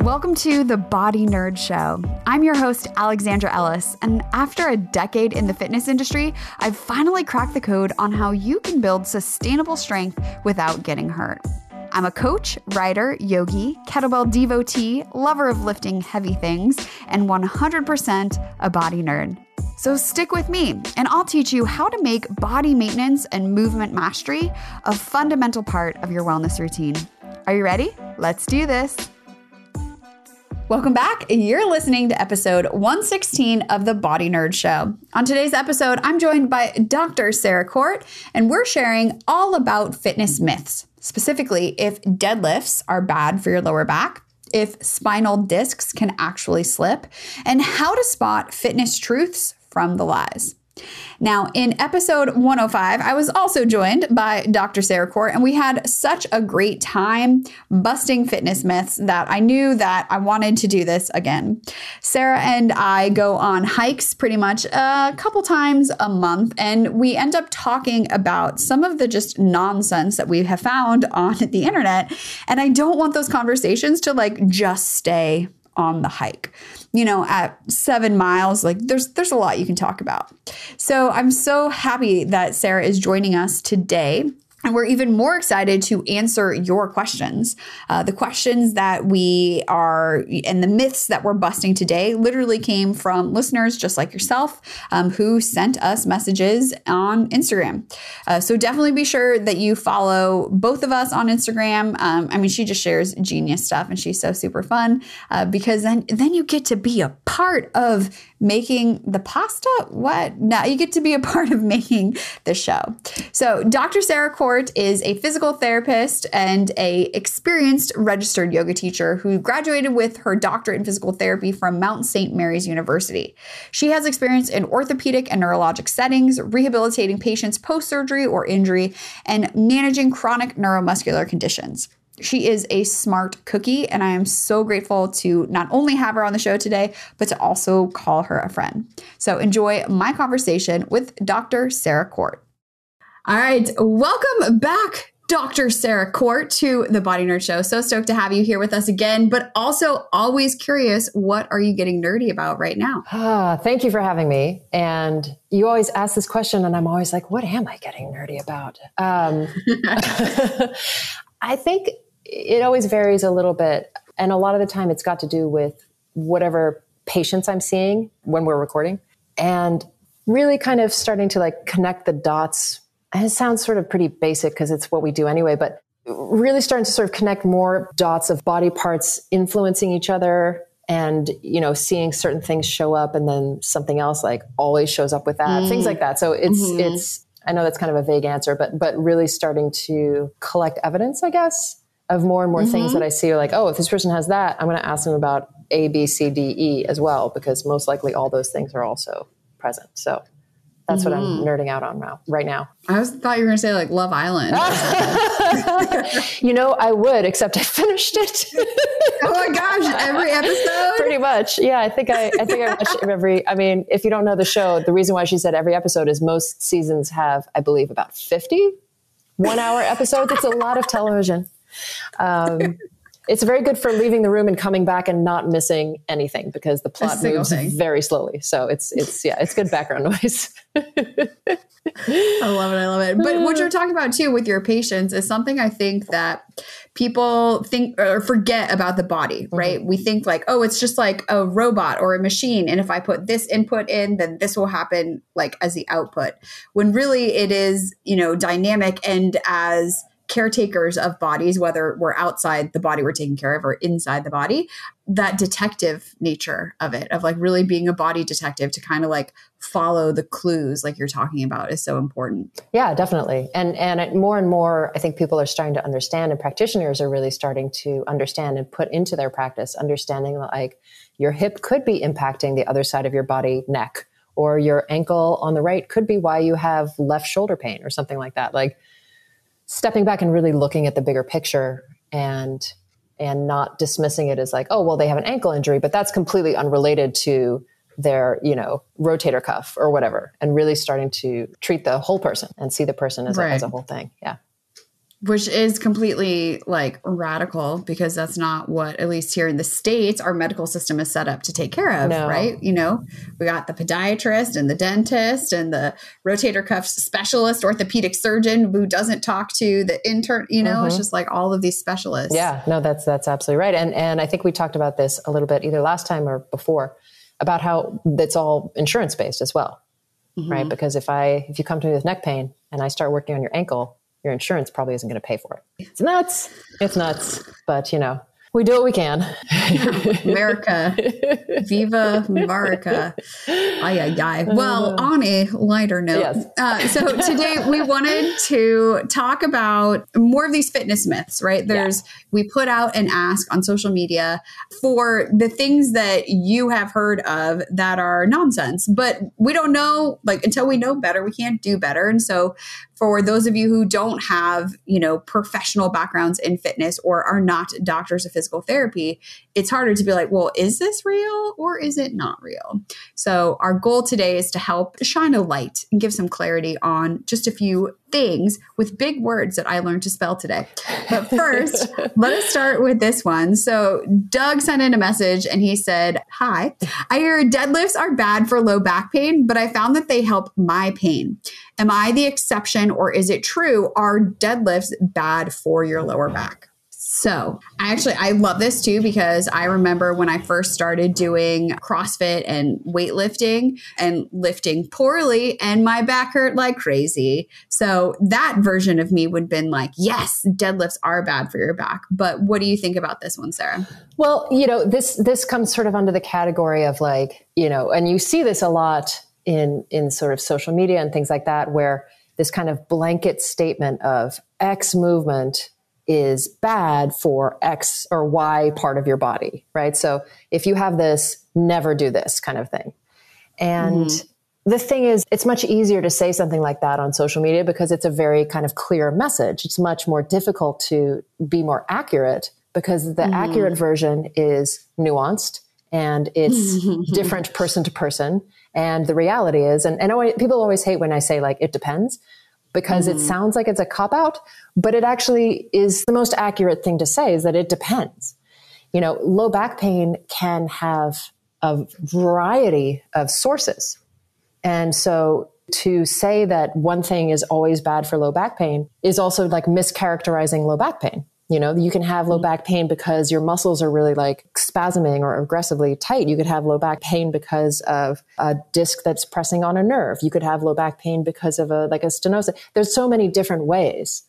Welcome to the Body Nerd Show. I'm your host, Alexandra Ellis, and after a decade in the fitness industry, I've finally cracked the code on how you can build sustainable strength without getting hurt. I'm a coach, writer, yogi, kettlebell devotee, lover of lifting heavy things, and 100% a body nerd. So stick with me, and I'll teach you how to make body maintenance and movement mastery a fundamental part of your wellness routine. Are you ready? Let's do this. Welcome back. You're listening to episode 116 of the Body Nerd Show. On today's episode, I'm joined by Dr. Sarah Court, and we're sharing all about fitness myths, specifically if deadlifts are bad for your lower back, if spinal discs can actually slip, and how to spot fitness truths from the lies. Now, in episode 105, I was also joined by Dr. Sarah Court, and we had such a great time busting fitness myths that I knew that I wanted to do this again. Sarah and I go on hikes pretty much a couple times a month, and we end up talking about some of the just nonsense that we have found on the internet. And I don't want those conversations to like just stay on the hike you know, at seven miles, like there's there's a lot you can talk about. So I'm so happy that Sarah is joining us today. And we're even more excited to answer your questions. Uh, the questions that we are and the myths that we're busting today literally came from listeners just like yourself um, who sent us messages on Instagram. Uh, so definitely be sure that you follow both of us on Instagram. Um, I mean, she just shares genius stuff and she's so super fun uh, because then, then you get to be a part of making the pasta. What? Now you get to be a part of making the show. So Dr. Sarah Court is a physical therapist and a experienced registered yoga teacher who graduated with her doctorate in physical therapy from Mount St. Mary's University. She has experience in orthopedic and neurologic settings, rehabilitating patients post-surgery or injury, and managing chronic neuromuscular conditions. She is a smart cookie, and I am so grateful to not only have her on the show today, but to also call her a friend. So enjoy my conversation with Dr. Sarah Court. All right. Welcome back, Dr. Sarah Court, to the Body Nerd Show. So stoked to have you here with us again, but also always curious what are you getting nerdy about right now? Ah, thank you for having me. And you always ask this question, and I'm always like, what am I getting nerdy about? Um, I think it always varies a little bit. And a lot of the time, it's got to do with whatever patients I'm seeing when we're recording. And really kind of starting to like connect the dots And it sounds sort of pretty basic because it's what we do anyway, but really starting to sort of connect more dots of body parts influencing each other and you know seeing certain things show up and then something else like always shows up with that mm. things like that so it's mm-hmm. it's i know that's kind of a vague answer but but really starting to collect evidence i guess of more and more mm-hmm. things that i see are like oh if this person has that i'm going to ask them about a b c d e as well because most likely all those things are also present so that's mm-hmm. what I'm mm-hmm. nerding out on now, right now. I was thought you were going to say like Love Island. you know, I would, except I finished it. oh my gosh, every episode. Pretty much, yeah. I think I, I think I watched every. I mean, if you don't know the show, the reason why she said every episode is most seasons have, I believe, about 50 one-hour episodes. It's a lot of television. Um, it's very good for leaving the room and coming back and not missing anything because the plot moves thing. very slowly. So it's it's yeah, it's good background noise. I love it. I love it. But what you're talking about too with your patients is something I think that people think or forget about the body, mm-hmm. right? Mm-hmm. We think like, oh, it's just like a robot or a machine. And if I put this input in, then this will happen like as the output. When really it is, you know, dynamic and as caretakers of bodies, whether we're outside the body we're taking care of or inside the body, that detective nature of it, of like really being a body detective to kind of like follow the clues like you're talking about is so important. Yeah, definitely. And and more and more I think people are starting to understand and practitioners are really starting to understand and put into their practice understanding that like your hip could be impacting the other side of your body neck or your ankle on the right could be why you have left shoulder pain or something like that. Like stepping back and really looking at the bigger picture and and not dismissing it as like oh well they have an ankle injury but that's completely unrelated to their you know rotator cuff or whatever and really starting to treat the whole person and see the person as, right. a, as a whole thing yeah which is completely like radical because that's not what at least here in the states our medical system is set up to take care of no. right you know we got the podiatrist and the dentist and the rotator cuff specialist orthopedic surgeon who doesn't talk to the intern you know mm-hmm. it's just like all of these specialists yeah no that's that's absolutely right and and i think we talked about this a little bit either last time or before about how it's all insurance based as well mm-hmm. right because if i if you come to me with neck pain and i start working on your ankle your insurance probably isn't going to pay for it. It's nuts. It's nuts. But, you know, we do what we can. America. Viva America. Ay, ay, ay. Well, on a lighter note. Yes. Uh, so today we wanted to talk about more of these fitness myths, right? There's, yeah. we put out an ask on social media for the things that you have heard of that are nonsense, but we don't know, like, until we know better, we can't do better. And so for those of you who don't have, you know, professional backgrounds in fitness or are not doctors of physical therapy, it's harder to be like, well, is this real or is it not real? So our goal today is to help shine a light and give some clarity on just a few things with big words that I learned to spell today. But first, let us start with this one. So Doug sent in a message and he said, Hi, I hear deadlifts are bad for low back pain, but I found that they help my pain. Am I the exception or is it true? Are deadlifts bad for your lower back? So I actually I love this too because I remember when I first started doing CrossFit and weightlifting and lifting poorly and my back hurt like crazy. So that version of me would have been like, yes, deadlifts are bad for your back. But what do you think about this one, Sarah? Well, you know, this this comes sort of under the category of like, you know, and you see this a lot in in sort of social media and things like that where this kind of blanket statement of X movement is bad for X or Y part of your body, right? So if you have this, never do this kind of thing. And mm-hmm. the thing is, it's much easier to say something like that on social media because it's a very kind of clear message. It's much more difficult to be more accurate because the mm-hmm. accurate version is nuanced and it's different person to person. And the reality is, and, and people always hate when I say like, it depends because mm-hmm. it sounds like it's a cop out, but it actually is the most accurate thing to say is that it depends. You know, low back pain can have a variety of sources. And so to say that one thing is always bad for low back pain is also like mischaracterizing low back pain. You know, you can have low mm-hmm. back pain because your muscles are really like spasming or aggressively tight. You could have low back pain because of a disc that's pressing on a nerve. You could have low back pain because of a like a stenosis. There's so many different ways.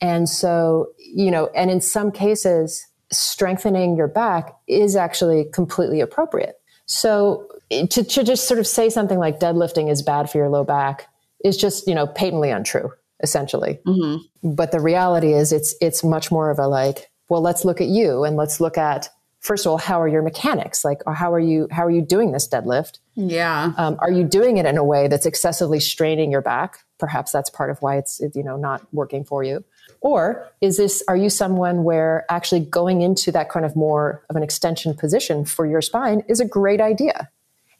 And so, you know, and in some cases, strengthening your back is actually completely appropriate. So to, to just sort of say something like deadlifting is bad for your low back is just, you know, patently untrue essentially. Mm-hmm. But the reality is it's it's much more of a like, well, let's look at you and let's look at first of all, how are your mechanics? Like, how are you how are you doing this deadlift? Yeah. Um, are you doing it in a way that's excessively straining your back? Perhaps that's part of why it's you know not working for you. Or is this are you someone where actually going into that kind of more of an extension position for your spine is a great idea?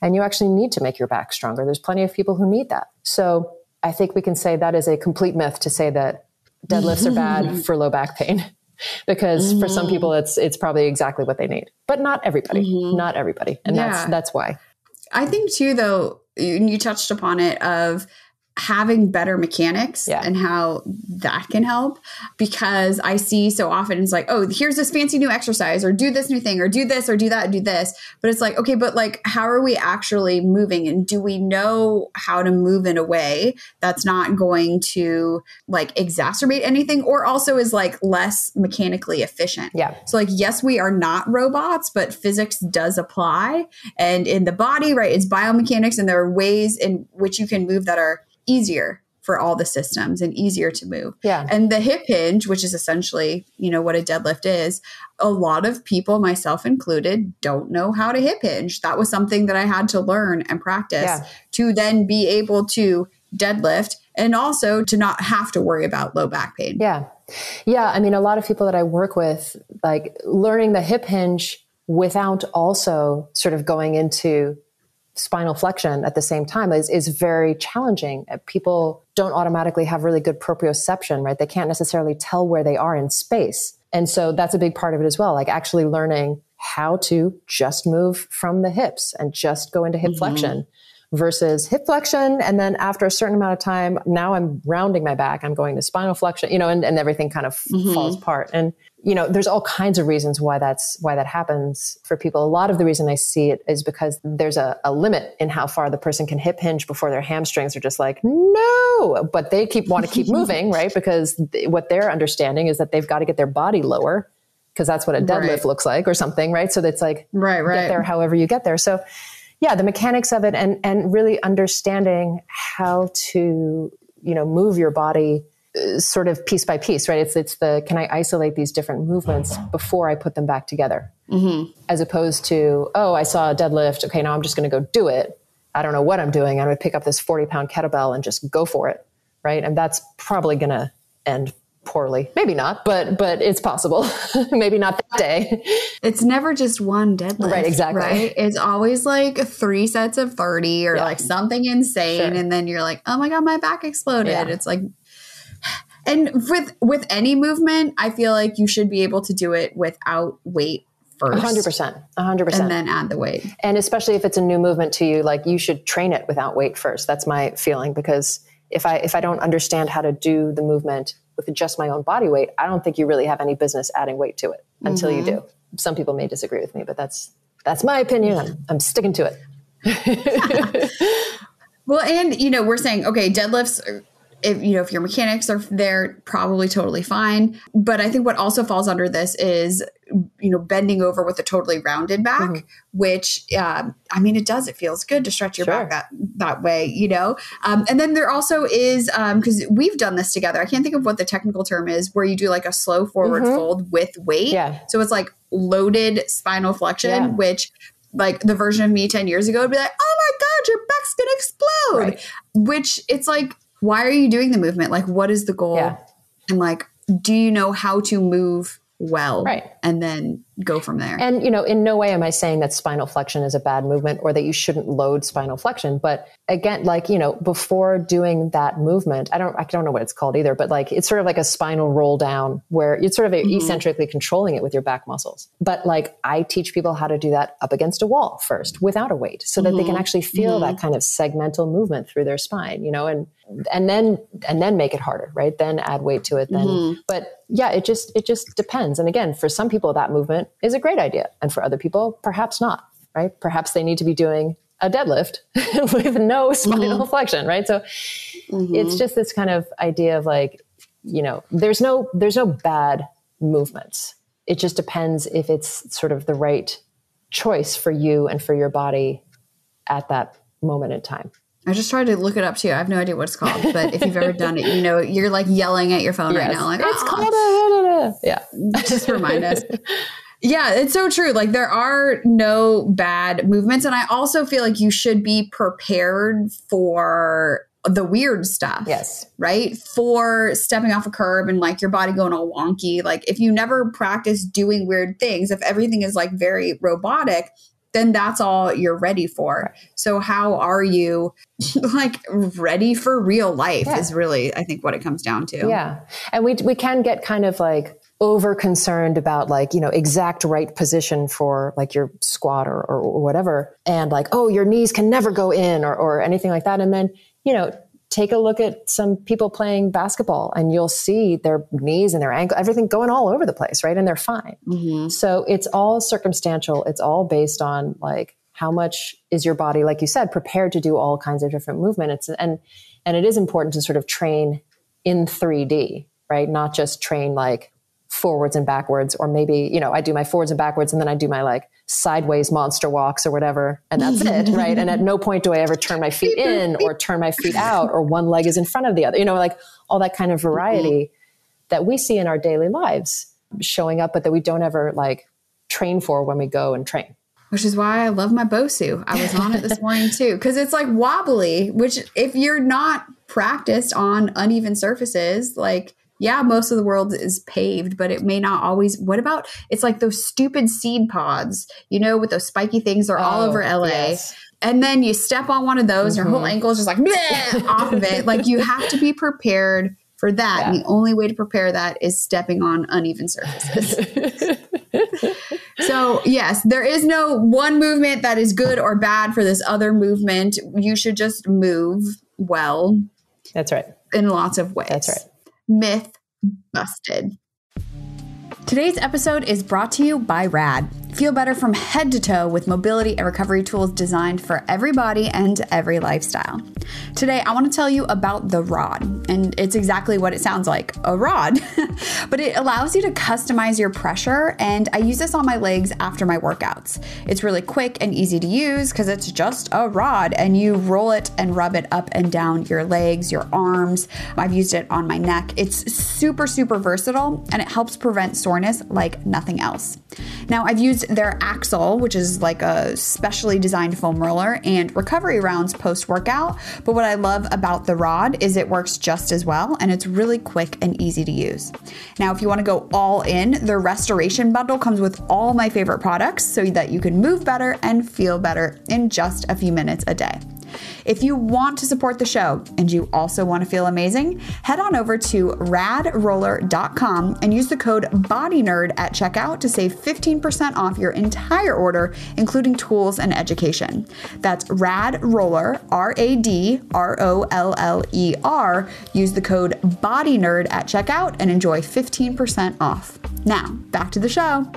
And you actually need to make your back stronger. There's plenty of people who need that. So I think we can say that is a complete myth to say that deadlifts are bad for low back pain because mm-hmm. for some people mm-hmm. it's it's probably exactly what they need but not everybody mm-hmm. not everybody and yeah. that's that's why i think too though you touched upon it of having better mechanics yeah. and how that can help because I see so often it's like, oh, here's this fancy new exercise or do this new thing or do this or do that, do this. But it's like, okay, but like, how are we actually moving? And do we know how to move in a way that's not going to like exacerbate anything or also is like less mechanically efficient? Yeah. So, like, yes, we are not robots, but physics does apply. And in the body, right, it's biomechanics and there are ways in which you can move that are easier for all the systems and easier to move. Yeah. And the hip hinge, which is essentially, you know, what a deadlift is, a lot of people, myself included, don't know how to hip hinge. That was something that I had to learn and practice yeah. to then be able to deadlift and also to not have to worry about low back pain. Yeah. Yeah. I mean, a lot of people that I work with, like learning the hip hinge without also sort of going into spinal flexion at the same time is, is very challenging. People don't automatically have really good proprioception, right? They can't necessarily tell where they are in space. And so that's a big part of it as well, like actually learning how to just move from the hips and just go into hip mm-hmm. flexion versus hip flexion. And then after a certain amount of time, now I'm rounding my back, I'm going to spinal flexion, you know, and, and everything kind of mm-hmm. falls apart. And, you know, there's all kinds of reasons why that's, why that happens for people. A lot of the reason I see it is because there's a, a limit in how far the person can hip hinge before their hamstrings are just like, no, but they keep, want to keep moving, right? Because th- what they're understanding is that they've got to get their body lower because that's what a deadlift right. looks like or something, right? So it's like, right, right. get there however you get there. So, yeah, the mechanics of it and, and really understanding how to, you know, move your body uh, sort of piece by piece, right? It's, it's the, can I isolate these different movements before I put them back together? Mm-hmm. As opposed to, oh, I saw a deadlift. Okay, now I'm just going to go do it. I don't know what I'm doing. I'm going to pick up this 40 pound kettlebell and just go for it. Right. And that's probably going to end poorly. Maybe not, but but it's possible. Maybe not that day. It's never just one deadlift. Right, exactly. Right? It's always like three sets of 30 or yeah. like something insane sure. and then you're like, "Oh my god, my back exploded." Yeah. It's like and with with any movement, I feel like you should be able to do it without weight first. 100%. 100%. And then add the weight. And especially if it's a new movement to you, like you should train it without weight first. That's my feeling because if I if I don't understand how to do the movement with just my own body weight, I don't think you really have any business adding weight to it until mm-hmm. you do. Some people may disagree with me, but that's that's my opinion. I'm, I'm sticking to it. well, and you know, we're saying okay, deadlifts if you know if your mechanics are there probably totally fine but i think what also falls under this is you know bending over with a totally rounded back mm-hmm. which uh, i mean it does it feels good to stretch your sure. back that that way you know um, and then there also is because um, we've done this together i can't think of what the technical term is where you do like a slow forward mm-hmm. fold with weight yeah so it's like loaded spinal flexion yeah. which like the version of me 10 years ago would be like, oh my God, your back's gonna explode. Right. Which it's like, why are you doing the movement? Like, what is the goal? Yeah. And like, do you know how to move well right and then go from there and you know in no way am i saying that spinal flexion is a bad movement or that you shouldn't load spinal flexion but again like you know before doing that movement i don't i don't know what it's called either but like it's sort of like a spinal roll down where you're sort of mm-hmm. eccentrically controlling it with your back muscles but like i teach people how to do that up against a wall first without a weight so that mm-hmm. they can mm-hmm. actually feel mm-hmm. that kind of segmental movement through their spine you know and and then and then make it harder right then add weight to it then mm-hmm. but yeah it just it just depends and again for some people that movement is a great idea and for other people perhaps not right perhaps they need to be doing a deadlift with no spinal mm-hmm. flexion right so mm-hmm. it's just this kind of idea of like you know there's no there's no bad movements it just depends if it's sort of the right choice for you and for your body at that moment in time I just tried to look it up too. I have no idea what it's called, but if you've ever done it, you know you're like yelling at your phone yes. right now, like it's oh. called a yeah. just remind us. Yeah, it's so true. Like there are no bad movements, and I also feel like you should be prepared for the weird stuff. Yes. Right? For stepping off a curb and like your body going all wonky. Like if you never practice doing weird things, if everything is like very robotic, then that's all you're ready for. Right. So how are you like ready for real life yeah. is really I think what it comes down to. Yeah. And we we can get kind of like over concerned about like you know exact right position for like your squat or, or whatever and like oh your knees can never go in or, or anything like that and then you know take a look at some people playing basketball and you'll see their knees and their ankle, everything going all over the place, right? And they're fine. Mm-hmm. So it's all circumstantial. It's all based on like how much is your body, like you said, prepared to do all kinds of different movements. And, and it is important to sort of train in 3D, right? Not just train like forwards and backwards, or maybe, you know, I do my forwards and backwards and then I do my like sideways monster walks or whatever, and that's it, right? And at no point do I ever turn my feet in or turn my feet out or one leg is in front of the other, you know, like all that kind of mm-hmm. variety that we see in our daily lives showing up, but that we don't ever like train for when we go and train. Which is why I love my Bosu. I was on it this morning too, because it's like wobbly, which if you're not practiced on uneven surfaces, like yeah, most of the world is paved, but it may not always. What about it's like those stupid seed pods, you know, with those spiky things, they're oh, all over LA. Yes. And then you step on one of those, mm-hmm. your whole ankle is just like off of it. Like you have to be prepared for that. Yeah. And the only way to prepare that is stepping on uneven surfaces. so, yes, there is no one movement that is good or bad for this other movement. You should just move well. That's right. In lots of ways. That's right. Myth busted. Today's episode is brought to you by RAD. Feel better from head to toe with mobility and recovery tools designed for every body and every lifestyle. Today, I want to tell you about the rod, and it's exactly what it sounds like a rod. but it allows you to customize your pressure, and I use this on my legs after my workouts. It's really quick and easy to use because it's just a rod, and you roll it and rub it up and down your legs, your arms. I've used it on my neck. It's super, super versatile, and it helps prevent soreness like nothing else. Now, I've used their Axle, which is like a specially designed foam roller, and recovery rounds post workout. But what I love about the rod is it works just as well and it's really quick and easy to use. Now, if you want to go all in, the restoration bundle comes with all my favorite products so that you can move better and feel better in just a few minutes a day. If you want to support the show and you also want to feel amazing, head on over to radroller.com and use the code BODYNERD at checkout to save 15% off your entire order, including tools and education. That's radroller, R A D R O L L E R. Use the code BODYNERD at checkout and enjoy 15% off. Now, back to the show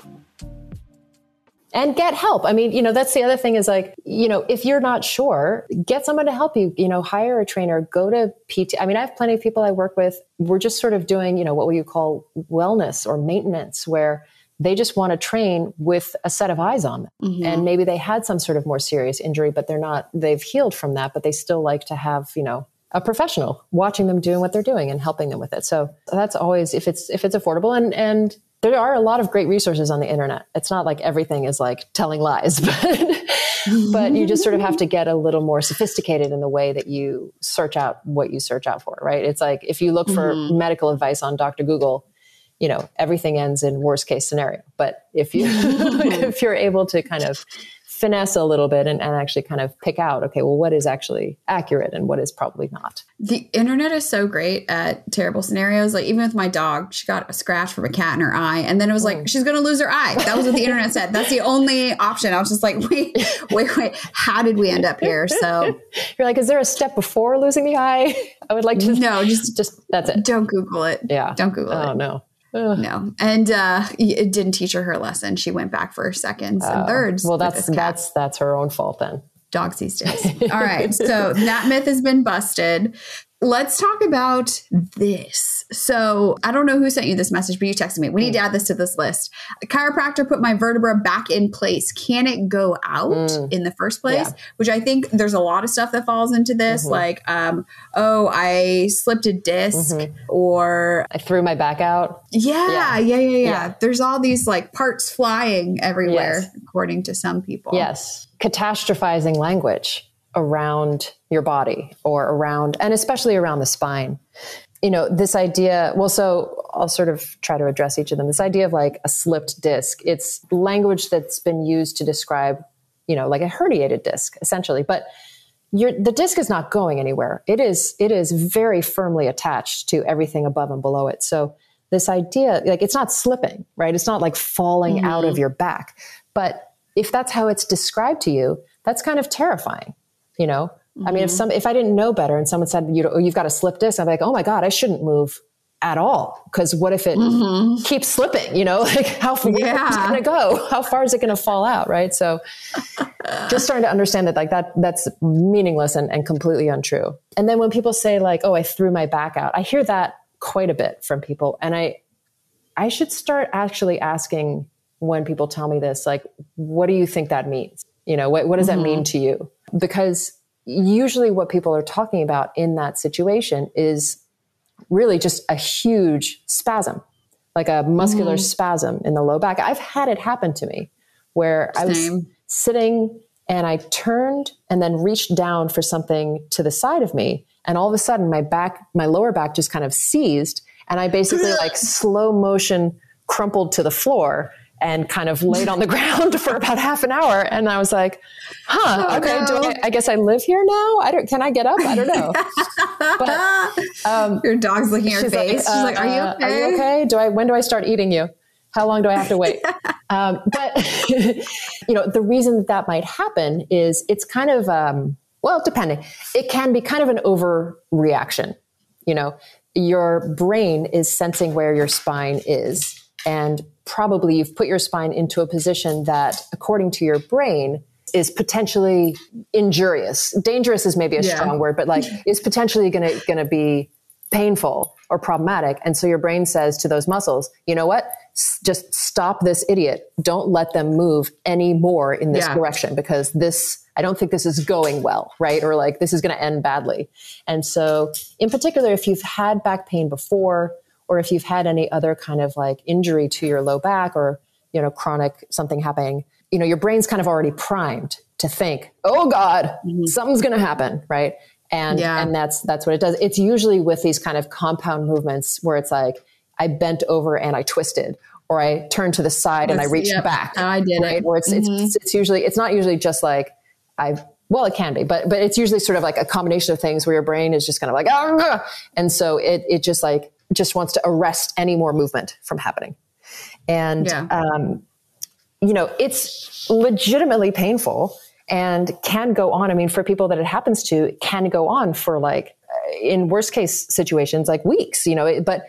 and get help. I mean, you know, that's the other thing is like, you know, if you're not sure, get someone to help you, you know, hire a trainer, go to PT. I mean, I have plenty of people I work with. We're just sort of doing, you know, what we call wellness or maintenance, where they just want to train with a set of eyes on them. Mm-hmm. And maybe they had some sort of more serious injury, but they're not, they've healed from that, but they still like to have, you know, a professional watching them doing what they're doing and helping them with it. So that's always if it's if it's affordable and and there are a lot of great resources on the internet. It's not like everything is like telling lies, but but you just sort of have to get a little more sophisticated in the way that you search out what you search out for, right? It's like if you look for mm-hmm. medical advice on Dr. Google, you know, everything ends in worst case scenario. But if you if you're able to kind of finesse a little bit and, and actually kind of pick out, okay, well, what is actually accurate and what is probably not. The internet is so great at terrible scenarios. Like even with my dog, she got a scratch from a cat in her eye, and then it was like mm. she's going to lose her eye. That was what the internet said. That's the only option. I was just like, wait, wait, wait. How did we end up here? So you're like, is there a step before losing the eye? I would like to. No, just just that's it. Don't Google it. Yeah, don't Google oh, it. Oh no. No, and uh, it didn't teach her her lesson. She went back for seconds and oh, thirds. Well, that's that's that's her own fault then. Dogs these days. All right, so that myth has been busted. Let's talk about this. So, I don't know who sent you this message, but you texted me. We need to add this to this list. A chiropractor put my vertebra back in place. Can it go out mm. in the first place? Yeah. Which I think there's a lot of stuff that falls into this, mm-hmm. like, um, oh, I slipped a disk mm-hmm. or I threw my back out. Yeah, yeah, yeah, yeah, yeah. There's all these like parts flying everywhere, yes. according to some people. Yes. Catastrophizing language around your body or around, and especially around the spine. You know, this idea, well, so I'll sort of try to address each of them. This idea of like a slipped disc, it's language that's been used to describe, you know, like a herniated disc, essentially. But the disc is not going anywhere. It is, it is very firmly attached to everything above and below it. So this idea, like it's not slipping, right? It's not like falling mm-hmm. out of your back. But if that's how it's described to you, that's kind of terrifying you know mm-hmm. i mean if mm-hmm. some if i didn't know better and someone said you know you've got a slip disc i'm like oh my god i shouldn't move at all because what if it mm-hmm. keeps slipping you know like how far yeah. is it going to go how far is it going to fall out right so just starting to understand that like that that's meaningless and, and completely untrue and then when people say like oh i threw my back out i hear that quite a bit from people and i i should start actually asking when people tell me this like what do you think that means you know what, what does mm-hmm. that mean to you because usually what people are talking about in that situation is really just a huge spasm, like a muscular mm. spasm in the low back. I've had it happen to me where Same. I was sitting and I turned and then reached down for something to the side of me. And all of a sudden, my back, my lower back just kind of seized And I basically like slow motion crumpled to the floor and kind of laid on the ground for about half an hour. And I was like, huh, Oh, okay, no. do I, I guess I live here now? I don't, can I get up? I don't know. But, um, Your dog's looking at your face. like, She's like, "Are you uh, okay?" Are you okay? Do I, when do I start eating you? How long do I have to wait? um, but, you know, the reason that that might happen is it's kind of, um, well, depending, it can be kind of an overreaction. You know, your brain is sensing where your spine is. And probably you've put your spine into a position that, according to your brain, is potentially injurious. Dangerous is maybe a Yeah. strong word, but like is potentially going to going to be painful or problematic. And so your brain says to those muscles, you know what? S- just stop this idiot. Don't let them move any more in this Yeah. direction because this, I don't think this is going well, right? Or like this is going to end badly. And so, in particular, if you've had back pain before, or if you've had any other kind of like injury to your low back or, you know, chronic something happening, you know, your brain's kind of already primed to think, oh God, something's going to happen, right? And, Yeah. and that's, that's what it does. It's usually with these kind of compound movements where it's like, I bent over and I twisted, or I turned to the side and I reached yep, back. I did it. right? Where it's, it's, it's usually, it's not usually just like, I've, well, it can be, but, but it's usually sort of like a combination of things where your brain is just kind of like, "Ah!" and so it, it just like, just wants to arrest any more movement from happening. And, Yeah. um, you know, it's legitimately painful and can go on. I mean, for people that it happens to, it can go on for like, uh, in worst case situations, like weeks, you know, it, but,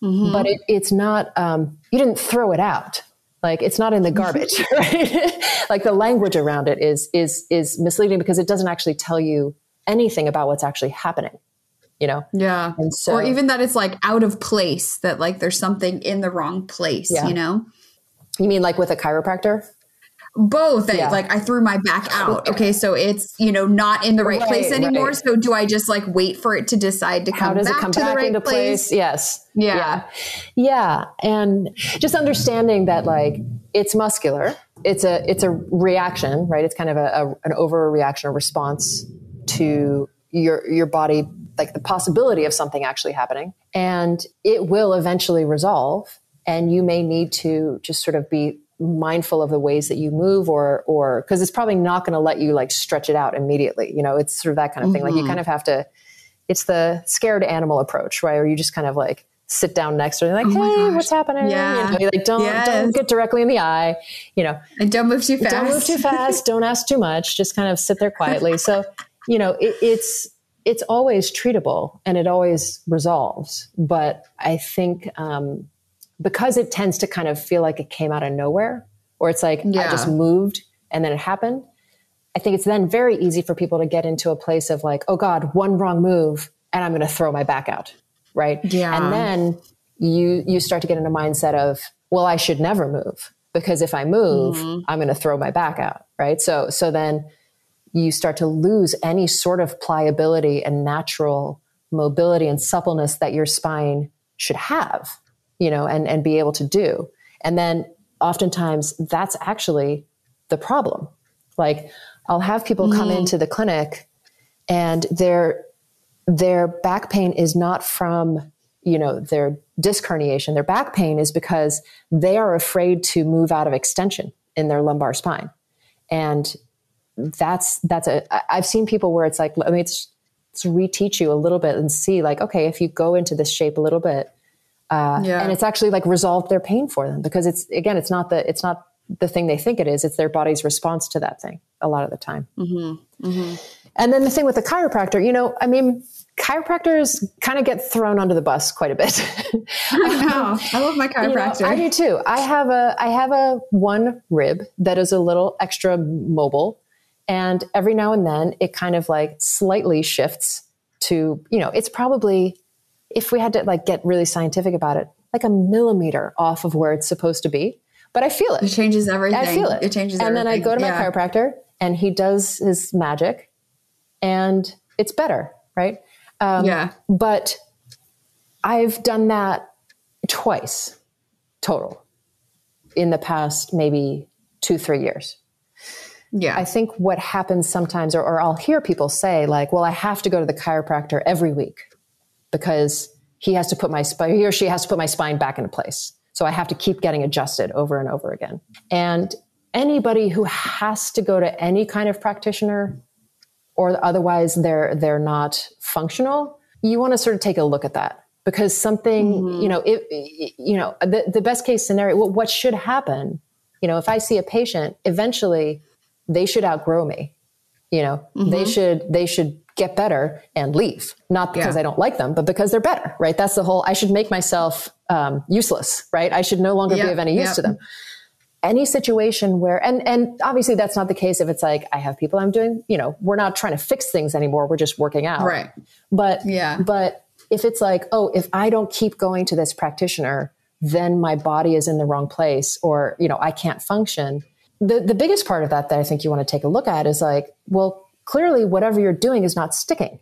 but it, it's not, um, you didn't throw it out. Like it's not in the garbage, right? like the language around it is, is, is misleading because it doesn't actually tell you anything about what's actually happening, you know? Yeah. And so- or even that it's like out of place, that like there's something in the wrong place, Yeah. you know? You mean like with a chiropractor? Both. Eh, yeah. Like I threw my back oh, out. Okay. So it's, you know, not in the right, Right, place anymore. right. So do I just like wait for it to decide to come does back it come to back the right into place? place? Yes. Yeah. yeah. Yeah. And just understanding that like it's muscular. It's a it's a reaction, right? It's kind of a, a an overreaction or response to your your body, like the possibility of something actually happening. And it will eventually resolve. And you may need to just sort of be mindful of the ways that you move or or because it's probably not going to let you like stretch it out immediately. You know, it's sort of that kind of thing. Like you mm-hmm. kind of have to it's the scared animal approach, right? Where you just kind of like sit down next to it and like, oh hey, what's happening? Yeah. You know, like don't Yes. don't get directly in the eye, you know. And don't move too fast. Don't move too fast, don't ask too much, just kind of sit there quietly. So, you know, it, it's it's always treatable and it always resolves. But I think um, because it tends to kind of feel like it came out of nowhere, or it's like I just moved and then it happened. I think it's then very easy for people to get into a place of like, oh God, one wrong move and I'm going to throw my back out. Right. Yeah. And then you, you start to get in a mindset of, well, I should never move because if I move, I'm going to throw my back out. Right. So, so then you start to lose any sort of pliability and natural mobility and suppleness that your spine should have, you know, and, and be able to do. And then oftentimes that's actually the problem. Like I'll have people come mm-hmm. into the clinic and their their back pain is not from, you know, their disc herniation. Their back pain is because they are afraid to move out of extension in their lumbar spine. And that's that's a I've seen people where it's like let me just, just reteach you a little bit and see like okay if you go into this shape a little bit uh, yeah. and it's actually like resolved their pain for them because it's again it's not the it's not the thing they think it is it's their body's response to that thing a lot of the time mm-hmm. Mm-hmm. and then the thing with the chiropractor you know i mean chiropractors kind of get thrown under the bus quite a bit I know. I love my You know, chiropractor. I do too. I have a I have a one rib that is a little extra mobile, and every now and then it kind of like slightly shifts to you know it's probably if we had to like get really scientific about it like a millimeter off of where it's supposed to be, but I feel it it. changes everything. I feel it. It changes everything. and everything. then I go to my Yeah. chiropractor and he does his magic, and it's better, right? Um, yeah. but I've done that twice total in the past maybe two, three years. Yeah. I think what happens sometimes, or, or I'll hear people say, like, well, I have to go to the chiropractor every week because he has to put my spine, he or she has to put my spine back into place. So I have to keep getting adjusted over and over again. And anybody who has to go to any kind of practitioner or otherwise they're they're not functional, you want to sort of take a look at that because something, mm-hmm. you know, it, you know, the, the best case scenario, what should happen, you know, if I see a patient, eventually they should outgrow me. You know, mm-hmm. they should they should get better and leave, not because yeah. I don't like them, but because they're better, right? That's the whole. I should make myself um, useless, right? I should no longer yep. be of any use yep. to them. Any situation where, and and obviously that's not the case if it's like I have people I'm doing, you know, we're not trying to fix things anymore. We're just working out, right? But yeah, but if it's like, oh, if I don't keep going to this practitioner, then my body is in the wrong place, or you know, I can't function the, the biggest part of that that I think you want to take a look at is like, well, clearly whatever you're doing is not sticking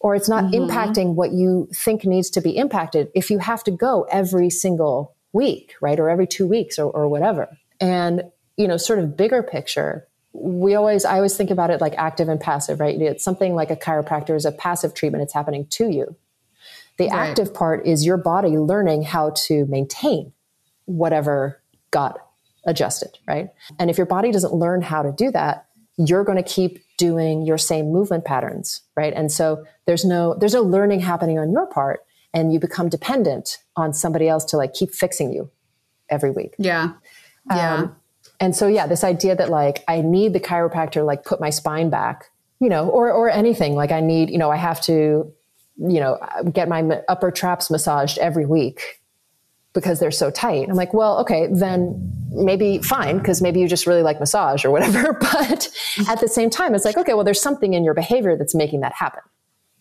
or it's not mm-hmm. impacting what you think needs to be impacted if you have to go every single week, right? Or every two weeks or, or whatever. And, you know, sort of bigger picture, we always, I always think about it like active and passive, right? It's something like a chiropractor is a passive treatment. It's happening to you. The right. active part is your body learning how to maintain whatever got adjusted, right? And if your body doesn't learn how to do that, you're going to keep doing your same movement patterns, right? And so there's no there's no learning happening on your part and you become dependent on somebody else to like keep fixing you every week. Yeah. Yeah. Um, and so yeah, this idea that like I need the chiropractor like put my spine back, you know, or or anything like I need, you know, I have to you know, get my upper traps massaged every week because they're so tight. I'm like, well, okay, then maybe fine, because maybe you just really like massage or whatever. But at the same time, it's like, okay, well, there's something in your behavior that's making that happen.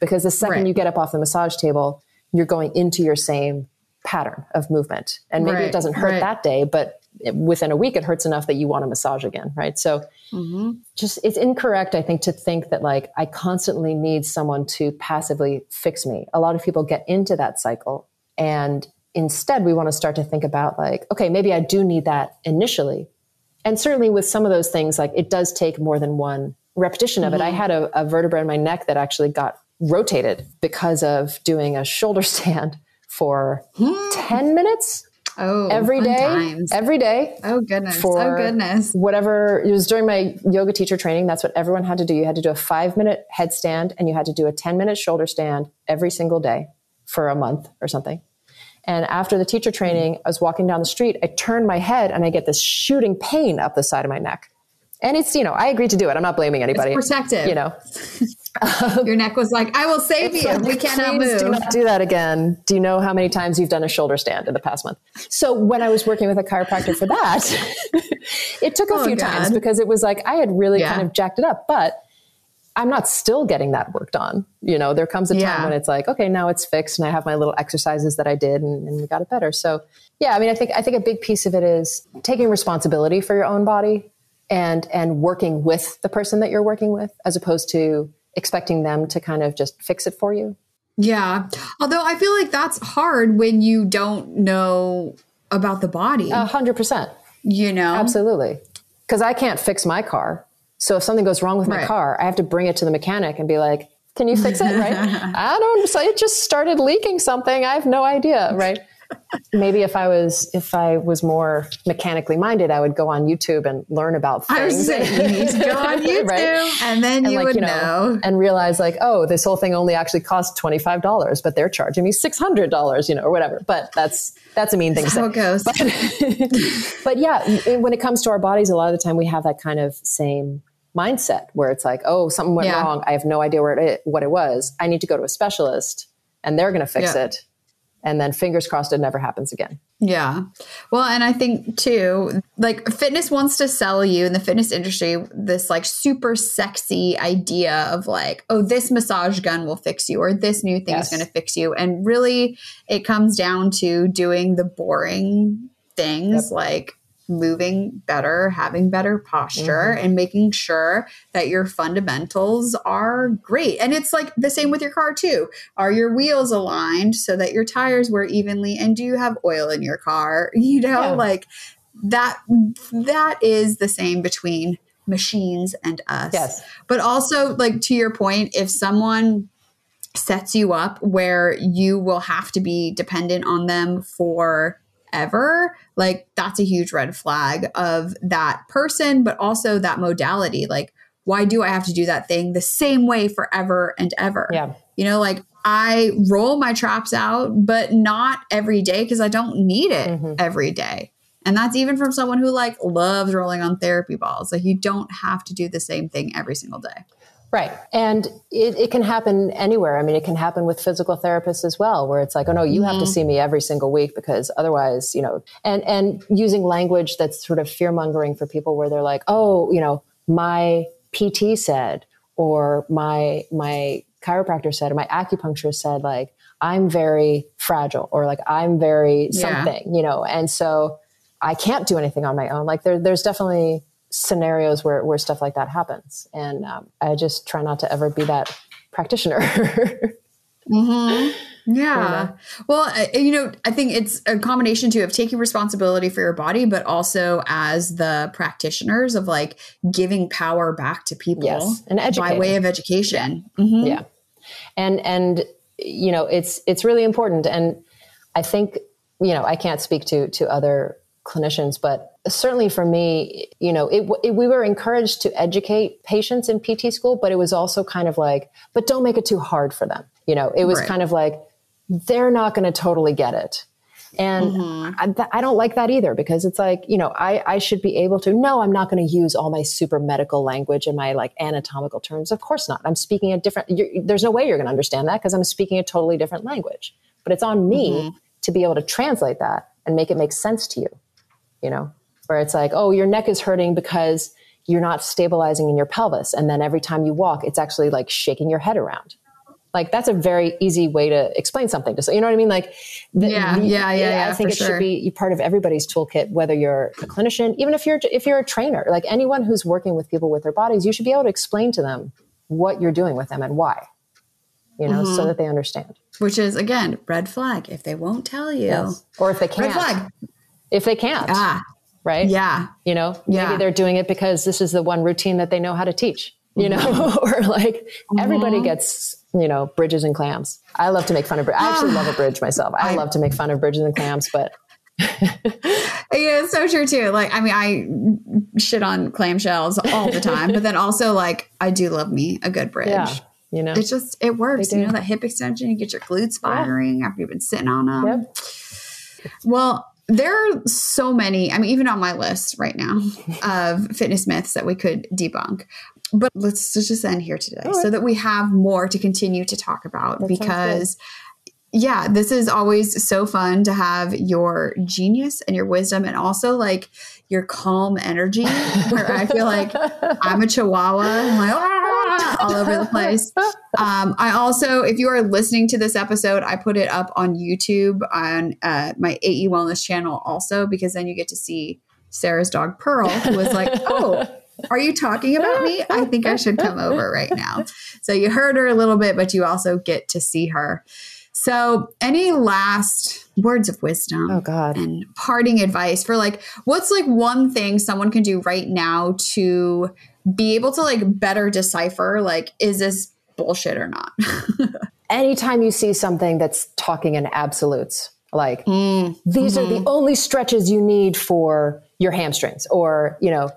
Because the second right. you get up off the massage table, you're going into your same pattern of movement. And maybe right. it doesn't hurt right. that day, but within a week, it hurts enough that you want a massage again, right? So mm-hmm. just it's incorrect, I think, to think that like I constantly need someone to passively fix me. A lot of people get into that cycle and instead we want to start to think about like okay maybe i do need that initially and certainly with some of those things like it does take more than one repetition of mm-hmm. it i mm-hmm. had a, a vertebra in my neck that actually got rotated because of doing a shoulder stand for hmm. 10 minutes Oh, every day, times. every day. Oh goodness! Oh goodness! Whatever it was during my yoga teacher training. That's what everyone had to do. You had to do a five minute headstand and you had to do a ten minute shoulder stand every single day for a month or something. And after the teacher training, I was walking down the street. I turned my head and I get this shooting pain up the side of my neck. And it's, you know, I agreed to do it. I'm not blaming anybody. It's protective. You know, your neck was like, I will save you. Like, we cannot move. Do not do that again. Do you know how many times you've done a shoulder stand in the past month? So when I was working with a chiropractor for that, it took a oh, few God. times because it was like I had really yeah. kind of jacked it up. But I'm not still getting that worked on. You know, there comes a time yeah. when it's like, okay, now it's fixed and I have my little exercises that I did and, and we got it better. So yeah, I mean, I think, I think a big piece of it is taking responsibility for your own body and, and working with the person that you're working with as opposed to expecting them to kind of just fix it for you. Yeah. Although I feel like that's hard when you don't know about the body. A hundred percent. You know? Absolutely. Cause I can't fix my car so if something goes wrong with my right. car, I have to bring it to the mechanic and be like, can you fix it? Right. I don't, so it just started leaking something. I have no idea. Right. Maybe if I was, if I was more mechanically minded, I would go on YouTube and learn about things. I was saying, you need to go on YouTube right? and then and you like, would you know, know, and realize like, oh, this whole thing only actually cost $25, but they're charging me $600, you know, or whatever. But that's, that's a mean thing that's to it goes. But, but yeah, when it comes to our bodies, a lot of the time we have that kind of same mindset where it's like, oh, something went yeah. wrong. I have no idea where it, what it was. I need to go to a specialist and they're going to fix yeah. it. And then fingers crossed it never happens again. Yeah. Well, and I think too, like fitness wants to sell you in the fitness industry this like super sexy idea of like, oh, this massage gun will fix you or this new thing yes. is going to fix you. And really, it comes down to doing the boring things yep. like moving better, having better posture, mm-hmm. and making sure that your fundamentals are great. And it's like the same with your car, too. Are your wheels aligned so that your tires wear evenly? And do you have oil in your car? You know, yeah. like that, that is the same between machines and us. Yes. But also, like to your point, if someone sets you up where you will have to be dependent on them for ever, like that's a huge red flag of that person, but also that modality. Like, why do I have to do that thing the same way forever and ever? Yeah. You know, like I roll my traps out, but not every day because I don't need it Mm-hmm. every day. And that's even from someone who like loves rolling on therapy balls. Like you don't have to do the same thing every single day. Right. And it, it can happen anywhere. I mean, it can happen with physical therapists as well, where it's like, oh no, you have to mm-hmm. see me every single week because otherwise, you know, and, and using language that's sort of fear mongering for people where they're like, oh, you know, my PT said, or my, my chiropractor said, or my acupuncturist said, like, I'm very fragile, or like, I'm very Yeah. something, you know, and so I can't do anything on my own. Like there, there's definitely scenarios where, where stuff like that happens. And um, I just try not to ever be that practitioner. Yeah. Well, uh, you know, I think it's a combination too of taking responsibility for your body, but also as the practitioners of like giving power back to people Yes, and by way of education. Mhm. yeah. And, and, you know, it's, it's really important. And I think, you know, I can't speak to, to other clinicians, but certainly for me, you know, it, it, we were encouraged to educate patients in PT school, but it was also kind of like, but don't make it too hard for them. You know, it was Right. kind of like, they're not going to totally get it. And mm-hmm. I, th- I don't like that either because it's like, you know, I, I should be able to, no, I'm not going to use all my super medical language and my like anatomical terms. Of course not. I'm speaking a different, you're, there's no way you're going to understand that because I'm speaking a totally different language. But it's on me mm-hmm. to be able to translate that and make it make sense to you, you know, where it's like, oh, your neck is hurting because you're not stabilizing in your pelvis. And then every time you walk, it's actually like shaking your head around. Like that's a very easy way to explain something to so you know what I mean? Like the- Yeah, the- yeah, yeah, yeah, I think it sure. should be part of everybody's toolkit, whether you're a clinician, even if you're if you're a trainer, like anyone who's working with people with their bodies, you should be able to explain to them what you're doing with them and why. You know, Mm-hmm. so that they understand. Which is again, red flag if they won't tell you. Or if they can't. Red flag. If they can't. Ah, right? yeah. You know, Yeah. maybe they're doing it because this is the one routine that they know how to teach, you know, Mm-hmm. or like everybody gets, you know, bridges and clams. I love to make fun of, bri- I actually love a bridge myself. I, love to make fun of bridges and clams, but Yeah, it's so true too. Like, I mean, I shit on clamshells all the time, but then also like I do love me a good bridge. yeah, you know, It just it works. You know that hip extension, you get your glutes firing after you've been sitting on them. Yep. Well, there are so many. I mean, even on my list right now of fitness myths that we could debunk. But let's just end here today so that we have more to continue to talk about good. because yeah, this is always so fun to have your genius and your wisdom and also like your calm energy where I feel like I'm a chihuahua. I'm like, "Ah," all over the place. Um, I also, if you are listening to this episode, I put it up on YouTube on uh, my AE Wellness channel also because then you get to see Sarah's dog Pearl, who was like, oh, are you talking about me? I think I should come over right now. So you heard her a little bit, but you also get to see her. So, any last words of wisdom? Oh, God. And parting advice for like, what's like one thing someone can do right now to be able to like better decipher, like, is this bullshit or not? anytime you see something that's talking in absolutes, like Mm, these are mm-hmm. the only stretches you need for your hamstrings, or, you know,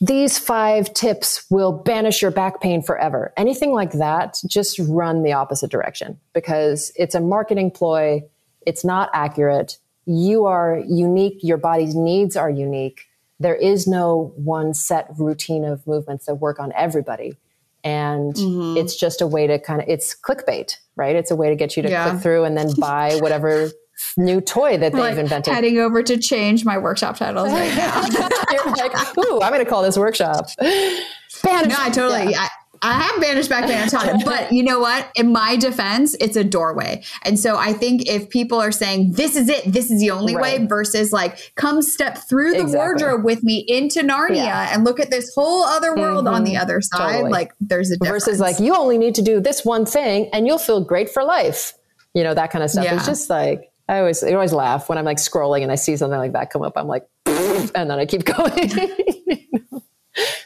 these five tips will banish your back pain forever. Anything like that, just run the opposite direction because it's a marketing ploy. It's not accurate. You are unique. Your body's needs are unique. There is no one set routine of movements that work on everybody. And Mm-hmm. it's just a way to kind of, it's clickbait, right? It's a way to get you to Yeah. click through and then buy whatever new toy that they've like invented. heading over to change my workshop titles right now. You're like, ooh, I'm going to call this workshop. Banish. No, I totally. I, I have banished back pain. I but you know what? In my defense, it's a doorway, and so I think if people are saying this is it, this is the only way, versus like come step through the Exactly. wardrobe with me into Narnia Yeah. and look at this whole other world on the mm-hmm. other side. Totally. Like there's a difference. versus like you only need to do this one thing and you'll feel great for life. You know that kind of stuff. Yeah. It's just like I always I always laugh when I'm like scrolling and I see something like that come up. I'm like, and then I keep going.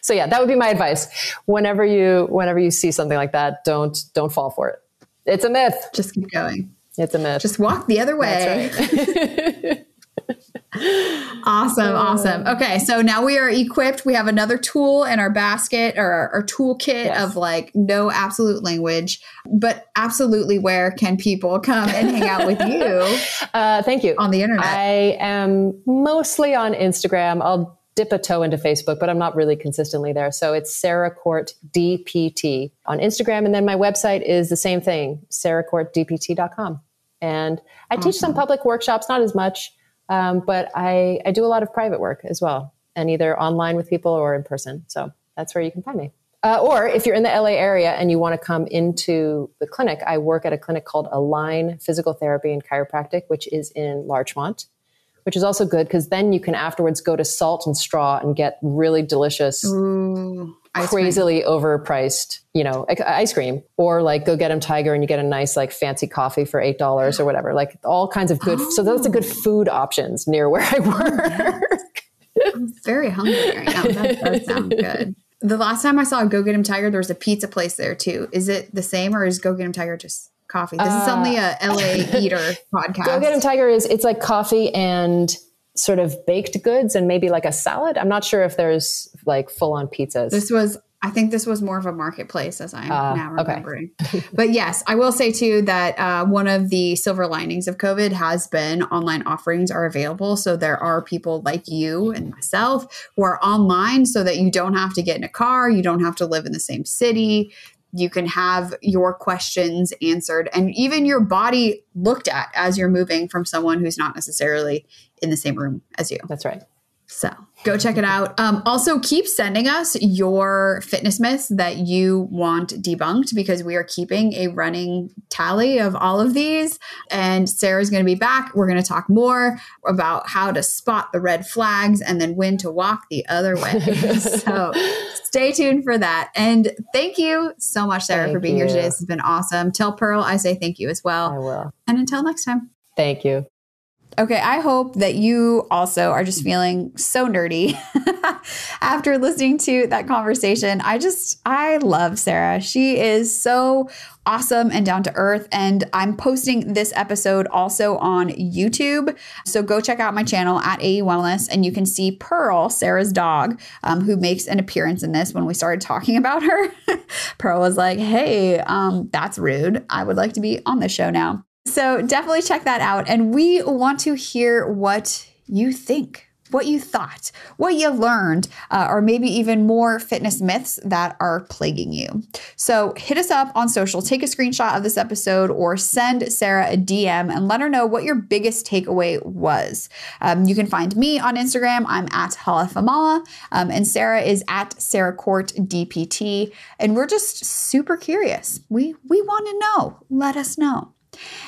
so yeah, that would be my advice. Whenever you whenever you see something like that, don't don't fall for it. It's a myth. Just keep going. It's a myth. Just walk the other way. Right. awesome, awesome. Okay, so now we are equipped. We have another tool in our basket or our, our toolkit yes. of like no absolute language, but absolutely where can people come and hang out with you? Uh, thank you. On the internet. I am mostly on Instagram. I'll dip a toe into Facebook, but I'm not really consistently there. So it's Sarah Court DPT on Instagram. And then my website is the same thing, sarahcourtdpt.com. And I awesome. teach some public workshops, not as much. Um, but I, I do a lot of private work as well, and either online with people or in person. So that's where you can find me. Uh, or if you're in the LA area and you want to come into the clinic, I work at a clinic called Align Physical Therapy and Chiropractic, which is in Larchmont, which is also good because then you can afterwards go to Salt and Straw and get really delicious crazily overpriced, you know, uh, ice cream, or like go get them Tiger and you get a nice like fancy coffee for eight dollars or whatever. Like all kinds of good. Oh. So those are good oh. food options near where I work. I'm very hungry right now. That does sound good. The last time I saw Go Get 'Em Tiger, there was a pizza place there too. Is it the same, or is Go Get 'Em Tiger just coffee? This uh, is only a LA eater podcast. Go Get 'Em Tiger is it's like coffee and sort of baked goods and maybe like a salad. I'm not sure if there's like full on pizzas. This was I think this was more of a marketplace as I'm uh, now remembering. Okay. but yes, I will say too that uh, one of the silver linings of COVID has been online offerings are available. So there are people like you and myself who are online so that you don't have to get in a car, you don't have to live in the same city. You can have your questions answered and even your body looked at as you're moving from someone who's not necessarily in the same room as you. That's right. So go check it out. Um, also, keep sending us your fitness myths that you want debunked because we are keeping a running tally of all of these. And Sarah's going to be back. We're going to talk more about how to spot the red flags and then when to walk the other way. so stay tuned for that. And thank you so much, Sarah, thank for being you. here today. This has been awesome. Tell Pearl I say thank you as well. I will. And until next time. Thank you. Okay, I hope that you also are just feeling so nerdy after listening to that conversation. I just, I love Sarah. She is so awesome and down to earth. And I'm posting this episode also on YouTube. So go check out my channel at AE Wellness and you can see Pearl, Sarah's dog, um, who makes an appearance in this when we started talking about her. Pearl was like, hey, um, that's rude. I would like to be on the show now. So definitely check that out. And we want to hear what you think, what you thought, what you learned, uh, or maybe even more fitness myths that are plaguing you. So hit us up on social, take a screenshot of this episode, or send Sarah a DM and let her know what your biggest takeaway was. Um, you can find me on Instagram. I'm at hollaformala, um, and Sarah is at Sarah Court DPT. And we're just super curious. We we want to know. Let us know.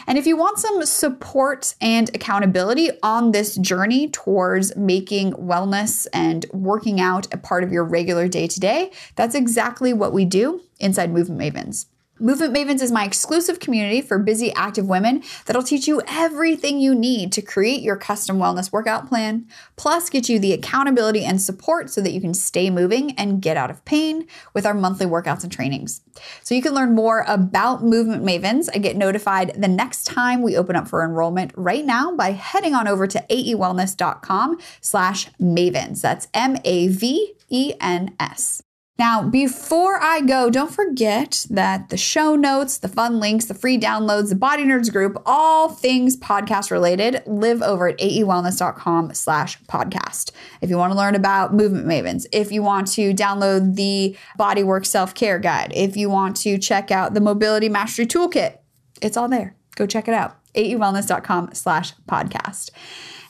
And if you want some support and accountability on this journey towards making wellness and working out a part of your regular day to day, that's exactly what we do inside Movement Mavens. Movement Mavens is my exclusive community for busy, active women that'll teach you everything you need to create your custom wellness workout plan, plus get you the accountability and support so that you can stay moving and get out of pain with our monthly workouts and trainings. So you can learn more about Movement Mavens and get notified the next time we open up for enrollment right now by heading on over to aewellness.com slash mavens. That's M-A-V-E-N-S. Now, before I go, don't forget that the show notes, the fun links, the free downloads, the Body Nerds group, all things podcast related, live over at aewellness.com slash podcast. If you want to learn about Movement Mavens, if you want to download the Bodywork Self-Care Guide, if you want to check out the Mobility Mastery Toolkit, it's all there. Go check it out. aewellness.com slash podcast.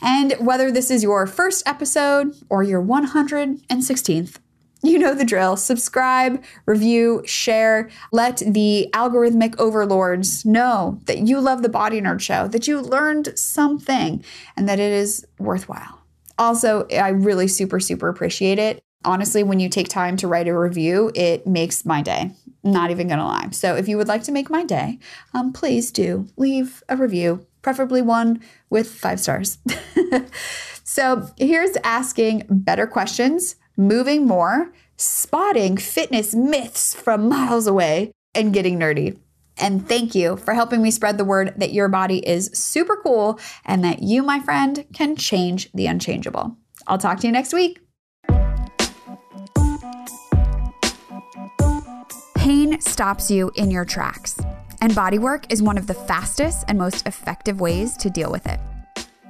And whether this is your first episode or your 116th, you know the drill. Subscribe, review, share. Let the algorithmic overlords know that you love the Body Nerd Show, that you learned something, and that it is worthwhile. Also, I really super, super appreciate it. Honestly, when you take time to write a review, it makes my day. Not even gonna lie. So, if you would like to make my day, um, please do leave a review, preferably one with five stars. so, here's asking better questions moving more, spotting fitness myths from miles away, and getting nerdy. And thank you for helping me spread the word that your body is super cool and that you, my friend, can change the unchangeable. I'll talk to you next week. Pain stops you in your tracks, and bodywork is one of the fastest and most effective ways to deal with it.